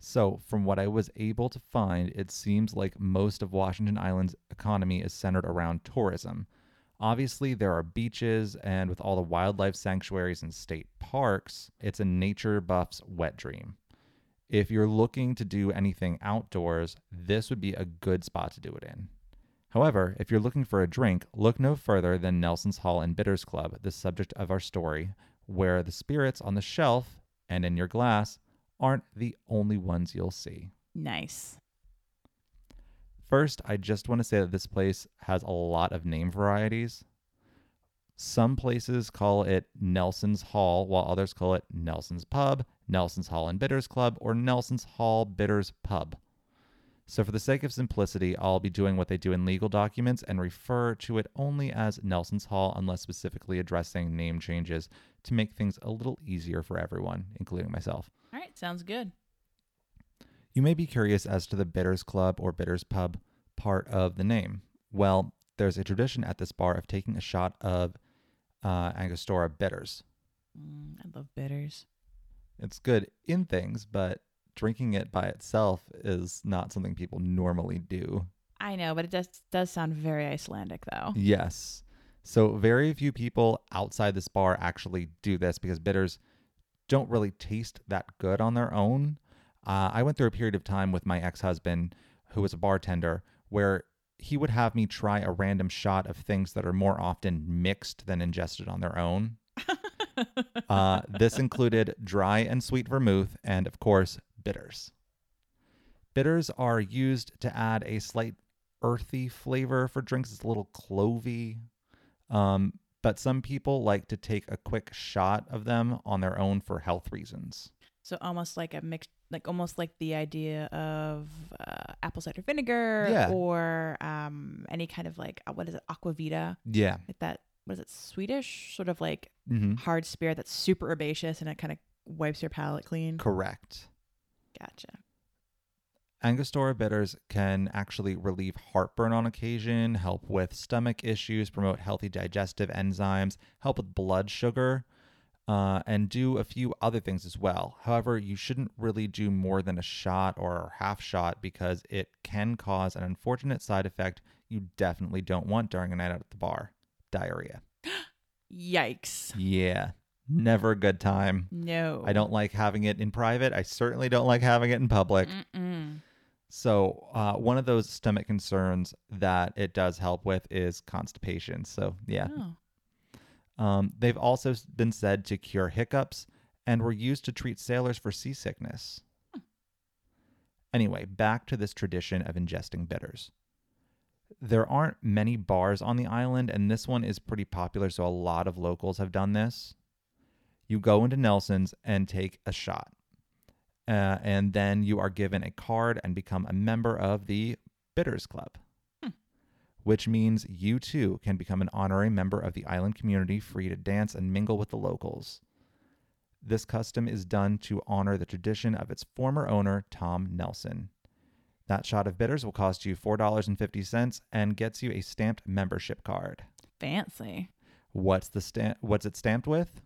So, from what I was able to find, it seems like most of Washington Island's economy is centered around tourism. Obviously, there are beaches, and with all the wildlife sanctuaries and state parks, it's a nature buff's wet dream. If you're looking to do anything outdoors, this would be a good spot to do it in. However, if you're looking for a drink, look no further than Nelson's Hall and Bitters Club, the subject of our story, where the spirits on the shelf and in your glass aren't the only ones you'll see. Nice. First, I just want to say that this place has a lot of name varieties. Some places call it Nelson's Hall, while others call it Nelson's Pub, Nelson's Hall and Bitters Club, or Nelson's Hall Bitters Pub. So, for the sake of simplicity, I'll be doing what they do in legal documents and refer to it only as Nelson's Hall unless specifically addressing name changes to make things a little easier for everyone, including myself. All right, sounds good. You may be curious as to the Bitters Club or Bitters Pub part of the name. Well, there's a tradition at this bar of taking a shot of uh, Angostura bitters. Mm, I love bitters. It's good in things, but drinking it by itself is not something people normally do. I know, but it does does sound very Icelandic though. Yes. So, very few people outside this bar actually do this because bitters don't really taste that good on their own. Uh, I went through a period of time with my ex husband, who was a bartender, where he would have me try a random shot of things that are more often mixed than ingested on their own. Uh, this included dry and sweet vermouth, and of course, bitters. Bitters are used to add a slight earthy flavor for drinks. It's a little clovey. Um, but some people like to take a quick shot of them on their own for health reasons. so almost like a mixed like almost like the idea of uh, apple cider vinegar Yeah. or um, any kind of like uh, what is it aquavita Yeah. like that what is it swedish sort of like hmm hard spirit that's super herbaceous and it kind of wipes your palate clean Correct. gotcha Angostura bitters can actually relieve heartburn on occasion, help with stomach issues, promote healthy digestive enzymes, help with blood sugar, uh, and do a few other things as well. However, you shouldn't really do more than a shot or a half shot because it can cause an unfortunate side effect you definitely don't want during a night out at the bar diarrhea. yikes Yeah, never a good time. no I don't like having it in private. I certainly don't like having it in public. Mm-mm. So, uh, one of those stomach concerns that it does help with is constipation. So, yeah. Oh. Um, they've also been said to cure hiccups and were used to treat sailors for seasickness. Anyway, back to this tradition of ingesting bitters. There aren't many bars on the island, and this one is pretty popular, so a lot of locals have done this. You go into Nelson's and take a shot. Uh, and then you are given a card and become a member of the Bitters Club. Which means you too can become an honorary member of the island community, free to dance and mingle with the locals. This custom is done to honor the tradition of its former owner, Tom Nelson. That shot of bitters will cost you $4.50 and gets you a stamped membership card. fancy What's the stamp what's it stamped with?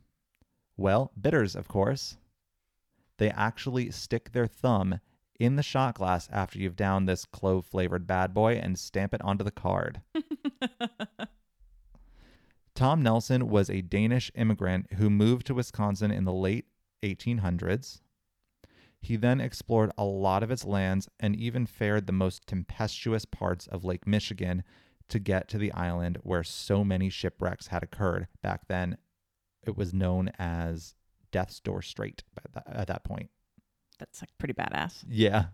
Well, bitters, of course. They actually stick their thumb in the shot glass after you've downed this clove flavored bad boy and stamp it onto the card. Tom Nelson was a Danish immigrant who moved to Wisconsin in the late 1800s. He then explored a lot of its lands and even fared the most tempestuous parts of Lake Michigan to get to the island where so many shipwrecks had occurred. Back then, it was known as Death's Door Strait at that, at that point. That's like pretty badass Yeah,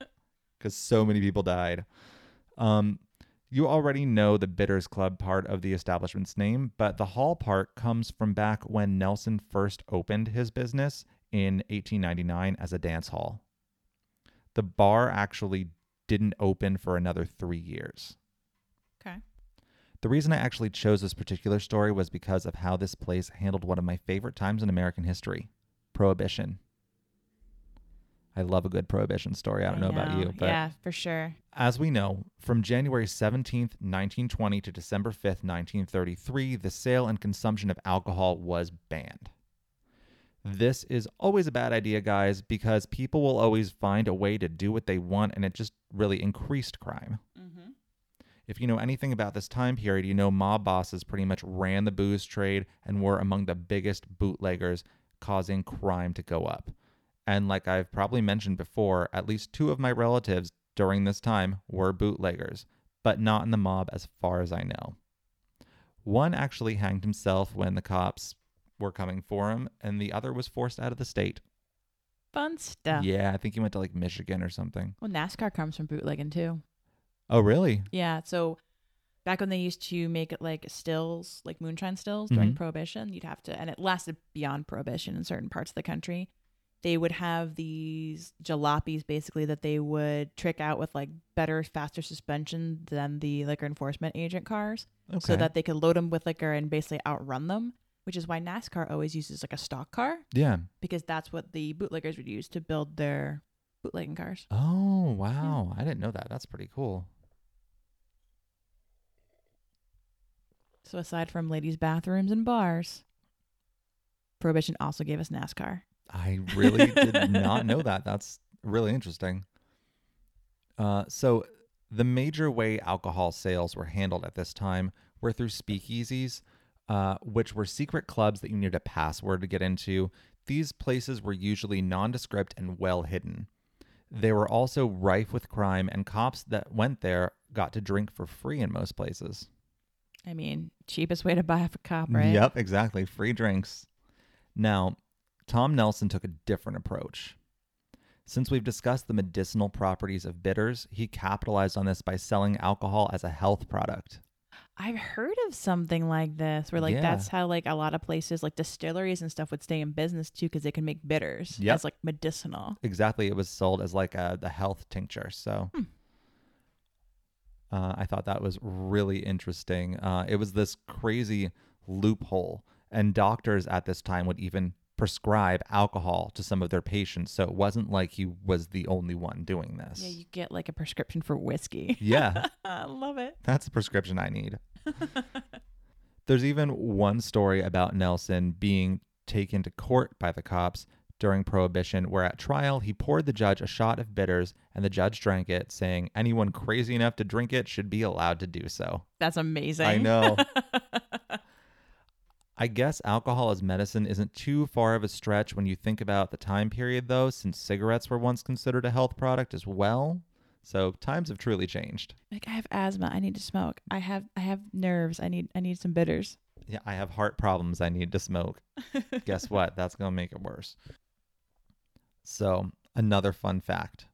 because so many people died. Um, you already know the Bitters Club part of the establishment's name, but the hall part comes from back when Nelson first opened his business in 1899 as a dance hall. The bar actually didn't open for another three years. okay The reason I actually chose this particular story was because of how this place handled one of my favorite times in American history Prohibition. I love a good Prohibition story. I don't know, about you, but yeah for sure as we know, from January 17th, 1920 to December 5th, 1933, the sale and consumption of alcohol was banned. This is always a bad idea, guys, because people will always find a way to do what they want, and it just really increased crime. mm-hmm. If you know anything about this time period, you know mob bosses pretty much ran the booze trade and were among the biggest bootleggers, causing crime to go up. And like I've probably mentioned before, at least two of my relatives during this time were bootleggers, but not in the mob as far as I know. One actually hanged himself when the cops were coming for him, and the other was forced out of the state. fun stuff Yeah, I think he went to like Michigan or something. well nascar comes from bootlegging too Oh, really? Yeah, so back when they used to make it like stills, like moonshine stills during Mhm. Prohibition, you'd have to, and it lasted beyond Prohibition in certain parts of the country. They would have these jalopies basically that they would trick out with like better, faster suspension than the liquor enforcement agent cars, Okay. so that they could load them with liquor and basically outrun them. Which is why NASCAR always uses like a stock car yeah. because that's what the bootleggers would use to build their bootlegging cars. Oh, wow. I didn't know that. That's pretty cool. So aside from ladies' bathrooms and bars, Prohibition also gave us NASCAR. I really did not know that. That's really interesting. Uh, so, the major way alcohol sales were handled at this time were through speakeasies, uh, which were secret clubs that you needed a password to get into. These places were usually nondescript and well hidden. They were also rife with crime, and cops that went there got to drink for free in most places. I mean, cheapest way to buy off a cop, right? Yep, exactly. Free drinks. Now, Tom Nelson took a different approach. Since we've discussed the medicinal properties of bitters, he capitalized on this by selling alcohol as a health product. I've heard of something like this where like Yeah. that's how like a lot of places like distilleries and stuff would stay in business too because they can make bitters Yep. as like medicinal. Exactly. It was sold as like a the health tincture. So Hmm. uh, I thought that was really interesting. Uh, it was this crazy loophole, and doctors at this time would even prescribe alcohol to some of their patients. So it wasn't like he was the only one doing this. Yeah, you get like a prescription for whiskey. yeah, I love it. that's the prescription I need. There's even one story about Nelson being taken to court by the cops during Prohibition, where at trial he poured the judge a shot of bitters and the judge drank it, saying anyone crazy enough to drink it should be allowed to do so. That's amazing. I know. I guess alcohol as medicine isn't too far of a stretch when you think about the time period, though, since cigarettes were once considered a health product as well. So times have truly changed. like I have asthma. I need to smoke. I have I have nerves. I need I need some bitters. Yeah, I have heart problems. I need to smoke. Guess what? That's going to make it worse. So, another fun fact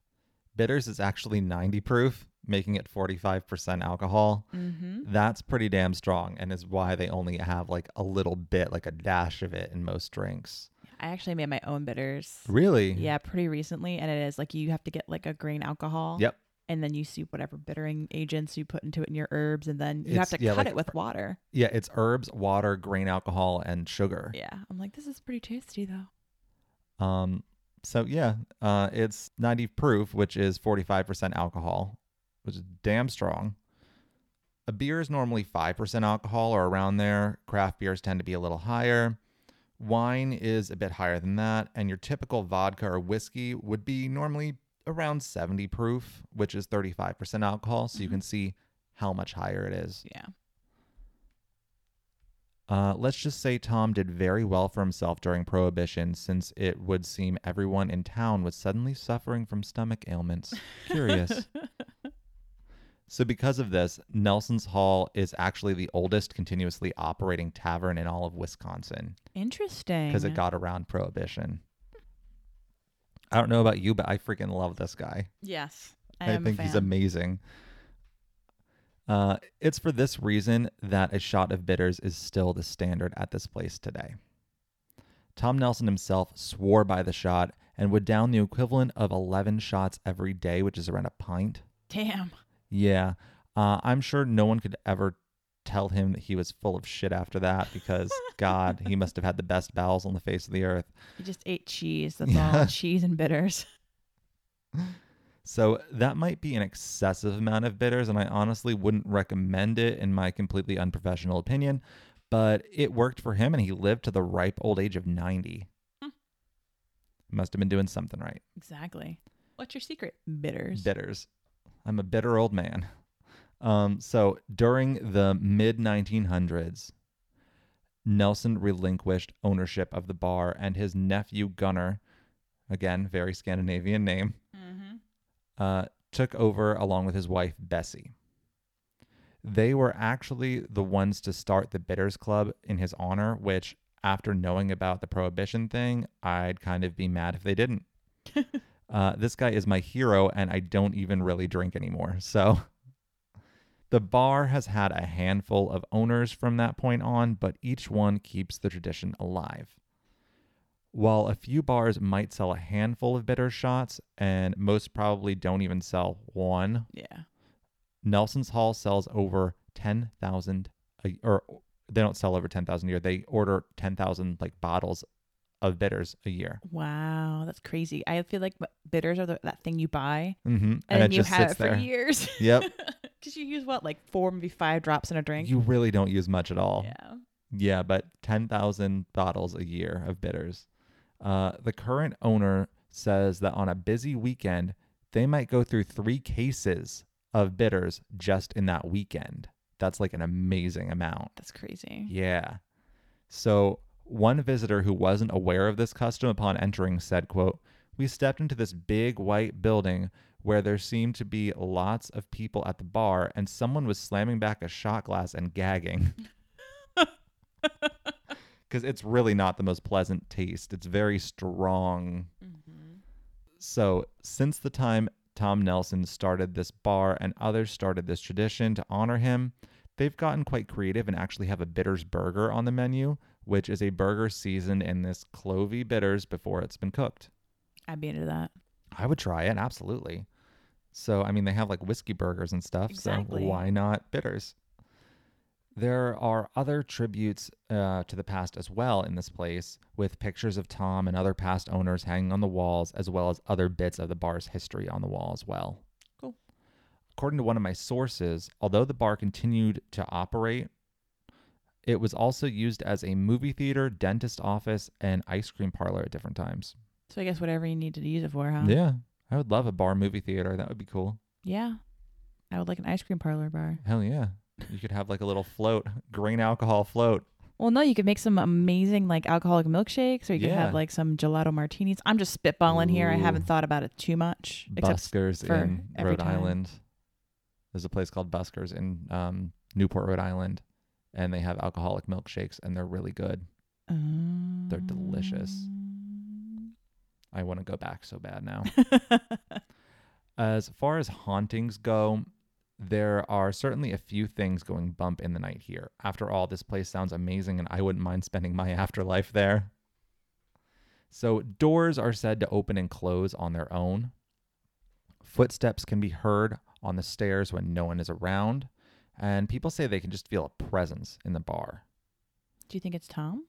bitters is actually 90 proof, making it 45% alcohol. mm-hmm. That's pretty damn strong and is why they only have like a little bit, like a dash of it in most drinks. I actually made my own bitters. Really? Yeah, pretty recently, and it is like you have to get like a grain alcohol. Yep. And then you soup whatever bittering agents you put into it in your herbs, and then you have to yeah, cut like- it with water. Yeah, it's herbs, water, grain alcohol, and sugar. Yeah, I'm like, this is pretty tasty though. Um, so yeah, uh, it's 90 proof, which is 45% alcohol, which is damn strong. A beer is normally 5% alcohol or around there. Craft beers tend to be a little higher. Wine is a bit higher than that, and your typical vodka or whiskey would be normally around 70 proof, which is 35% alcohol. So you Mhm. can see how much higher it is. Yeah. Uh, let's just say Tom did very well for himself during Prohibition, since it would seem everyone in town was suddenly suffering from stomach ailments. Curious. So, because of this, Nelson's Hall is actually the oldest continuously operating tavern in all of Wisconsin Interesting. because it got around Prohibition. I don't know about you, but I freaking love this guy. Yes, I, I, think he's amazing. Uh, it's for this reason that a shot of bitters is still the standard at this place today. Tom Nelson himself swore by the shot and would down the equivalent of 11 shots every day, which is around a pint. Damn. Yeah. Uh, I'm sure no one could ever tell him that he was full of shit after that because, God, he must have had the best bowels on the face of the earth. He just ate cheese. That's Yeah. all. Cheese and bitters. So that might be an excessive amount of bitters, and I honestly wouldn't recommend it in my completely unprofessional opinion. But it worked for him, and he lived to the ripe old age of 90. Hmm. Must have been doing something right. Exactly. What's your secret? Bitters. Bitters. I'm a bitter old man. Um, so during the mid 1900s, Nelson relinquished ownership of the bar, and his nephew Gunnar, again, very Scandinavian name, mm-hmm. uh, took over along with his wife Bessie. They were actually the ones to start the Bitters Club in his honor, which, after knowing about the Prohibition thing, I'd kind of be mad if they didn't. uh, this guy is my hero, and I don't even really drink anymore. So the bar has had a handful of owners from that point on, but each one keeps the tradition alive. While a few bars might sell a handful of bitter shots, and most probably don't even sell one, Yeah. Nelson's Hall sells over 10,000 or they don't sell over 10,000 a year. They order 10,000 like bottles of bitters a year. Wow, that's crazy. I feel like bitters are the, that thing you buy Mm-hmm. and, And, you have it for there. years. Yep. Because you use what, like four, maybe five drops in a drink. You really don't use much at all. yeah. Yeah, but 10,000 bottles a year of bitters. Uh, the current owner says that on a busy weekend, they might go through three cases of bitters just in that weekend. That's like an amazing amount. That's crazy. Yeah. So one visitor who wasn't aware of this custom upon entering said, quote, We stepped into this big white building where there seemed to be lots of people at the bar and someone was slamming back a shot glass and gagging. Because it's really not the most pleasant taste. It's very strong. Mm-hmm. So, since the time Tom Nelson started this bar and others started this tradition to honor him, they've gotten quite creative and actually have a bitters burger on the menu, which is a burger seasoned in this clovey bitters before it's been cooked. I'd be into that. I would try it, absolutely. So, I mean, they have like whiskey burgers and stuff. Exactly. So, why not bitters? There are other tributes uh, to the past as well in this place, with pictures of Tom and other past owners hanging on the walls, as well as other bits of the bar's history on the wall as well. Cool. According to one of my sources, although the bar continued to operate, it was also used as a movie theater, dentist office, and ice cream parlor at different times. So I guess whatever you needed to use it for, huh? Yeah, I would love a bar movie theater. That would be cool. Yeah. I would like an ice cream parlor bar. Hell yeah. You could have like a little float, grain alcohol float. Well, no, you could make some amazing like alcoholic milkshakes, or you could Yeah. have like some gelato martinis. I'm just spitballing here. I Ooh. haven't thought about it too much. Buskers for in every Rhode time. Island. There's a place called Buskers in um, Newport, Rhode Island, and they have alcoholic milkshakes, and they're really good. They're delicious. I want to go back so bad now. As far as hauntings go, there are certainly a few things going bump in the night here. After all, this place sounds amazing and I wouldn't mind spending my afterlife there. So, doors are said to open and close on their own. Footsteps can be heard on the stairs when no one is around. And people say they can just feel a presence in the bar. Do you think it's Tom?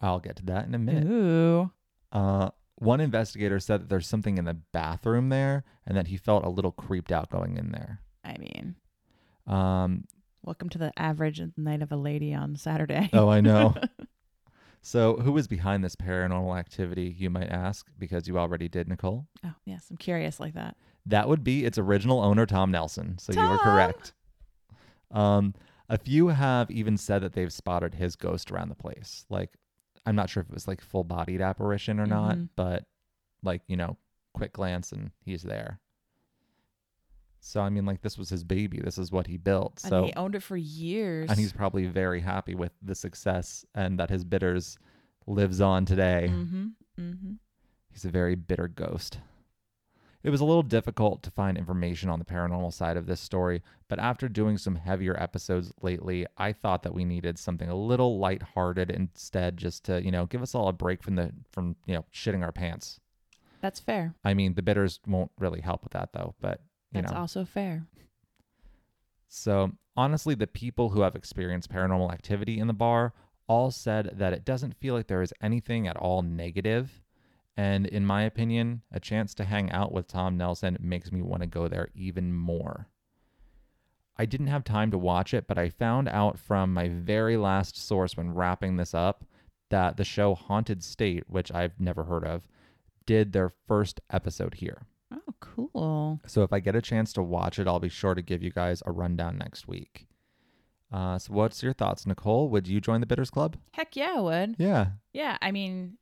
I'll get to that in a minute. Ooh. Uh, one investigator said that there's something in the bathroom there and that he felt a little creeped out going in there. I mean, Um, welcome to the average night of a lady on Saturday. oh, I know. so, who was behind this paranormal activity, you might ask, because you already did, Nicole? oh, yes. I'm curious like that. That would be its original owner, Tom Nelson. So, you were correct. Um, a few have even said that they've spotted his ghost around the place. Like, I'm not sure if it was like full bodied apparition or not, Mhm. but like, you know, quick glance and he's there. So, I mean, like, this was his baby. This is what he built. So, and he owned it for years. and he's probably very happy with the success and that his bitters lives on today. Mm-hmm. Mm-hmm. He's a very bitter ghost. It was a little difficult to find information on the paranormal side of this story, but after doing some heavier episodes lately, I thought that we needed something a little lighthearted instead just to, you know, give us all a break from the from, you know, shitting our pants. That's fair. I mean, the bitters won't really help with that though, but you That's know. also fair. So, honestly, the people who have experienced paranormal activity in the bar all said that it doesn't feel like there is anything at all negative. And in my opinion, a chance to hang out with Tom Nelson makes me want to go there even more. I didn't have time to watch it, but I found out from my very last source when wrapping this up that the show Haunted State, which I've never heard of, did their first episode here. Oh, cool. So if I get a chance to watch it, I'll be sure to give you guys a rundown next week. Uh, so what's your thoughts, Nicole? Would you join the Bitters Club? Heck yeah, I would. Yeah. Yeah, I mean,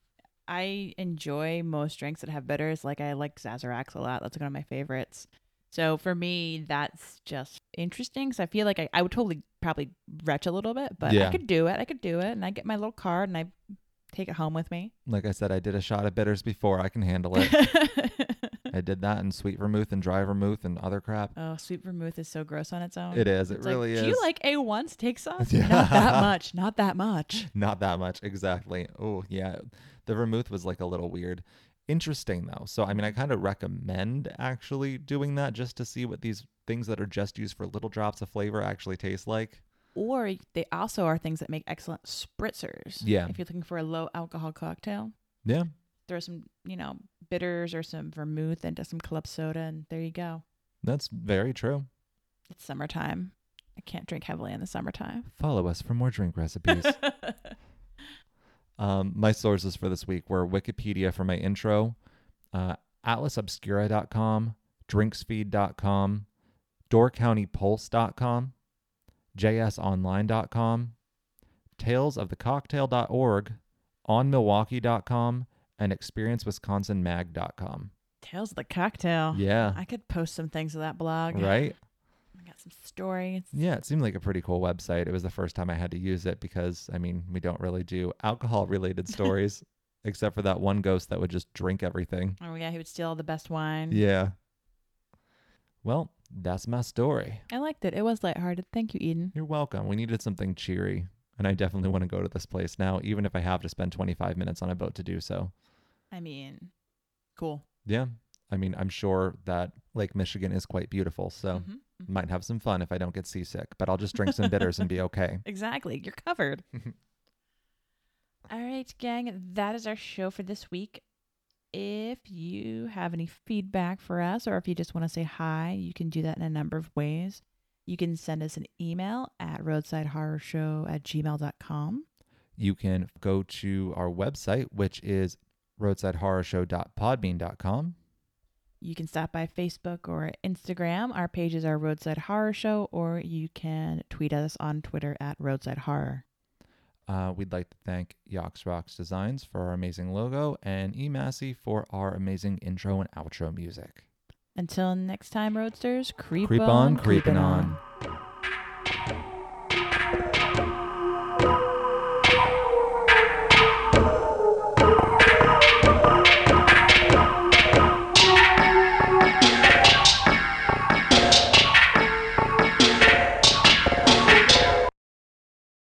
I enjoy most drinks that have bitters. Like I like Sazerac a lot. That's one of my favorites. So for me, that's just interesting because I feel like I, I would totally probably retch a little bit, but Yeah. I could do it. I could do it, and I get my little card and I take it home with me. Like I said, I did a shot of bitters before. I can handle it. I did that in sweet vermouth and dry vermouth and other crap. oh, sweet vermouth is so gross on its own. It is. It It's like, really Do you like A1 steak sauce? Yeah. Not that much. Not that much. Not that much, exactly. Oh, yeah. The vermouth was like a little weird. Interesting though. So I mean, I kind of recommend actually doing that just to see what these things that are just used for little drops of flavor actually taste like. Or they also are things that make excellent spritzers. Yeah. If you're looking for a low alcohol cocktail. Yeah. throw some, you know, bitters or some vermouth into some club soda, and there you go. That's very true. It's summertime. I can't drink heavily in the summertime. Follow us for more drink recipes. um, my sources for this week were Wikipedia for my intro, uh, atlasobscura.com, drinksfeed.com, doorcountypulse.com, jsonline.com, talesofthecocktail.org, onmilwaukee.com, and experiencewisconsinmag.com. Tales of the cocktail. Yeah, I could post some things to that blog. right? Got some stories. Yeah, it seemed like a pretty cool website. It was the first time I had to use it because, I mean, we don't really do alcohol related stories except for that one ghost that would just drink everything. Oh yeah, he would steal all the best wine. Yeah. Well, that's my story. I liked it. It was lighthearted. Thank you, Eden. You're welcome. We needed something cheery, and I definitely want to go to this place now, even if I have to spend 25 minutes on a boat to do so. I mean, cool. Yeah. I mean, I'm sure that Lake Michigan is quite beautiful, so Mhm, mhm. Mm-hmm. might have some fun if I don't get seasick, but I'll just drink some bitters and be okay. Exactly. You're covered. All right, gang. That is our show for this week. If you have any feedback for us or if you just want to say hi, you can do that in a number of ways. You can send us an email at roadsidehorrorshow at gmail.com. You can go to our website, which is roadsidehorrorshow.podbean.com. You can stop by Facebook or Instagram. Our pages are Roadside Horror Show, or you can tweet us on Twitter at Roadside Horror. Uh, we'd like to thank Yox Rocks Designs for our amazing logo and eMassey for our amazing intro and outro music. Until next time, Roadsters, creep, Creep on, creeping on.